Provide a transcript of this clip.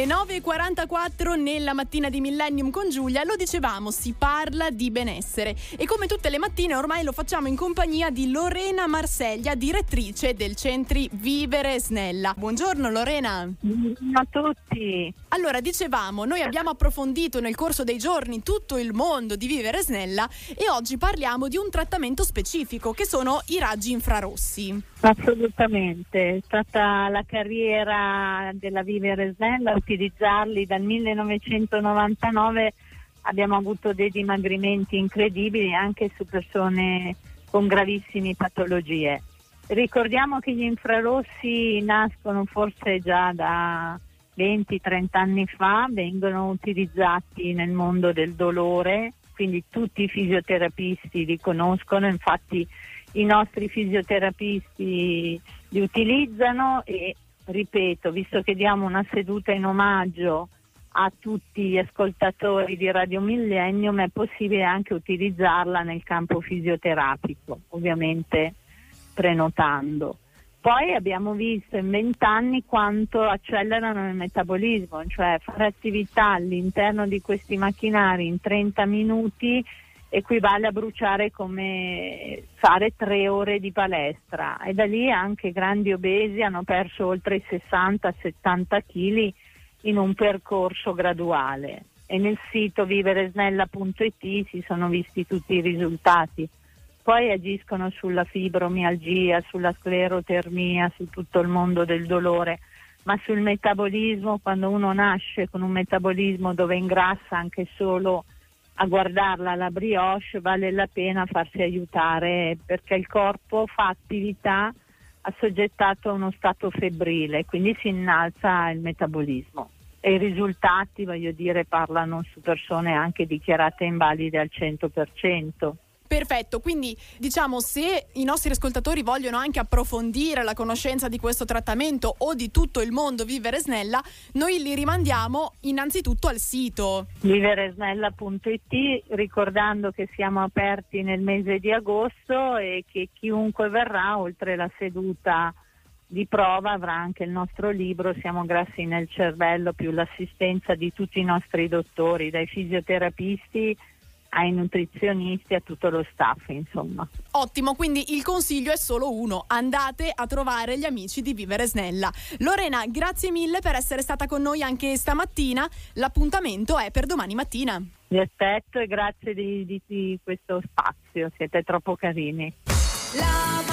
Le 9.44 nella mattina di Millennium con Giulia, lo dicevamo, si parla di benessere e come tutte le mattine ormai lo facciamo in compagnia di Lorena Marseglia, direttrice del Centri Vivere Snella. Buongiorno Lorena. Buongiorno a tutti. Allora, dicevamo, noi abbiamo approfondito nel corso dei giorni tutto il mondo di Vivere Snella e oggi parliamo di un trattamento specifico che sono i raggi infrarossi. Assolutamente, è stata la carriera della Vivere Snella utilizzarli dal 1999 abbiamo avuto dei dimagrimenti incredibili anche su persone con gravissime patologie. Ricordiamo che gli infrarossi nascono forse già da 20-30 anni fa, vengono utilizzati nel mondo del dolore, quindi tutti i fisioterapisti li conoscono, infatti i nostri fisioterapisti li utilizzano e ripeto, visto che diamo una seduta in omaggio a tutti gli ascoltatori di Radio Millennium, è possibile anche utilizzarla nel campo fisioterapico, ovviamente prenotando. Poi abbiamo visto in vent'anni quanto accelerano il metabolismo, cioè fare attività all'interno di questi macchinari in 30 minuti equivale a bruciare come fare tre ore di palestra. E da lì anche grandi obesi hanno perso oltre i 60-70 kg in un percorso graduale. E nel sito viveresnella.it si sono visti tutti i risultati. Poi agiscono sulla fibromialgia, sulla sclerotermia, su tutto il mondo del dolore, ma sul metabolismo, quando uno nasce con un metabolismo dove ingrassa anche solo a guardarla la brioche vale la pena farsi aiutare perché il corpo fa attività assoggettato a uno stato febbrile, quindi si innalza il metabolismo e i risultati, voglio dire, parlano su persone anche dichiarate invalide al 100%. Perfetto, quindi diciamo se i nostri ascoltatori vogliono anche approfondire la conoscenza di questo trattamento o di tutto il mondo Vivere Snella, noi li rimandiamo innanzitutto al sito. Viveresnella.it ricordando che siamo aperti nel mese di agosto e che chiunque verrà oltre la seduta di prova avrà anche il nostro libro Siamo grassi nel cervello più l'assistenza di tutti i nostri dottori, dai fisioterapisti ai nutrizionisti, a tutto lo staff, insomma. Ottimo, quindi il consiglio è solo uno, andate a trovare gli amici di Vivere Snella. Lorena, grazie mille per essere stata con noi anche stamattina, l'appuntamento è per domani mattina. Vi aspetto e grazie di, di, di questo spazio, siete troppo carini. La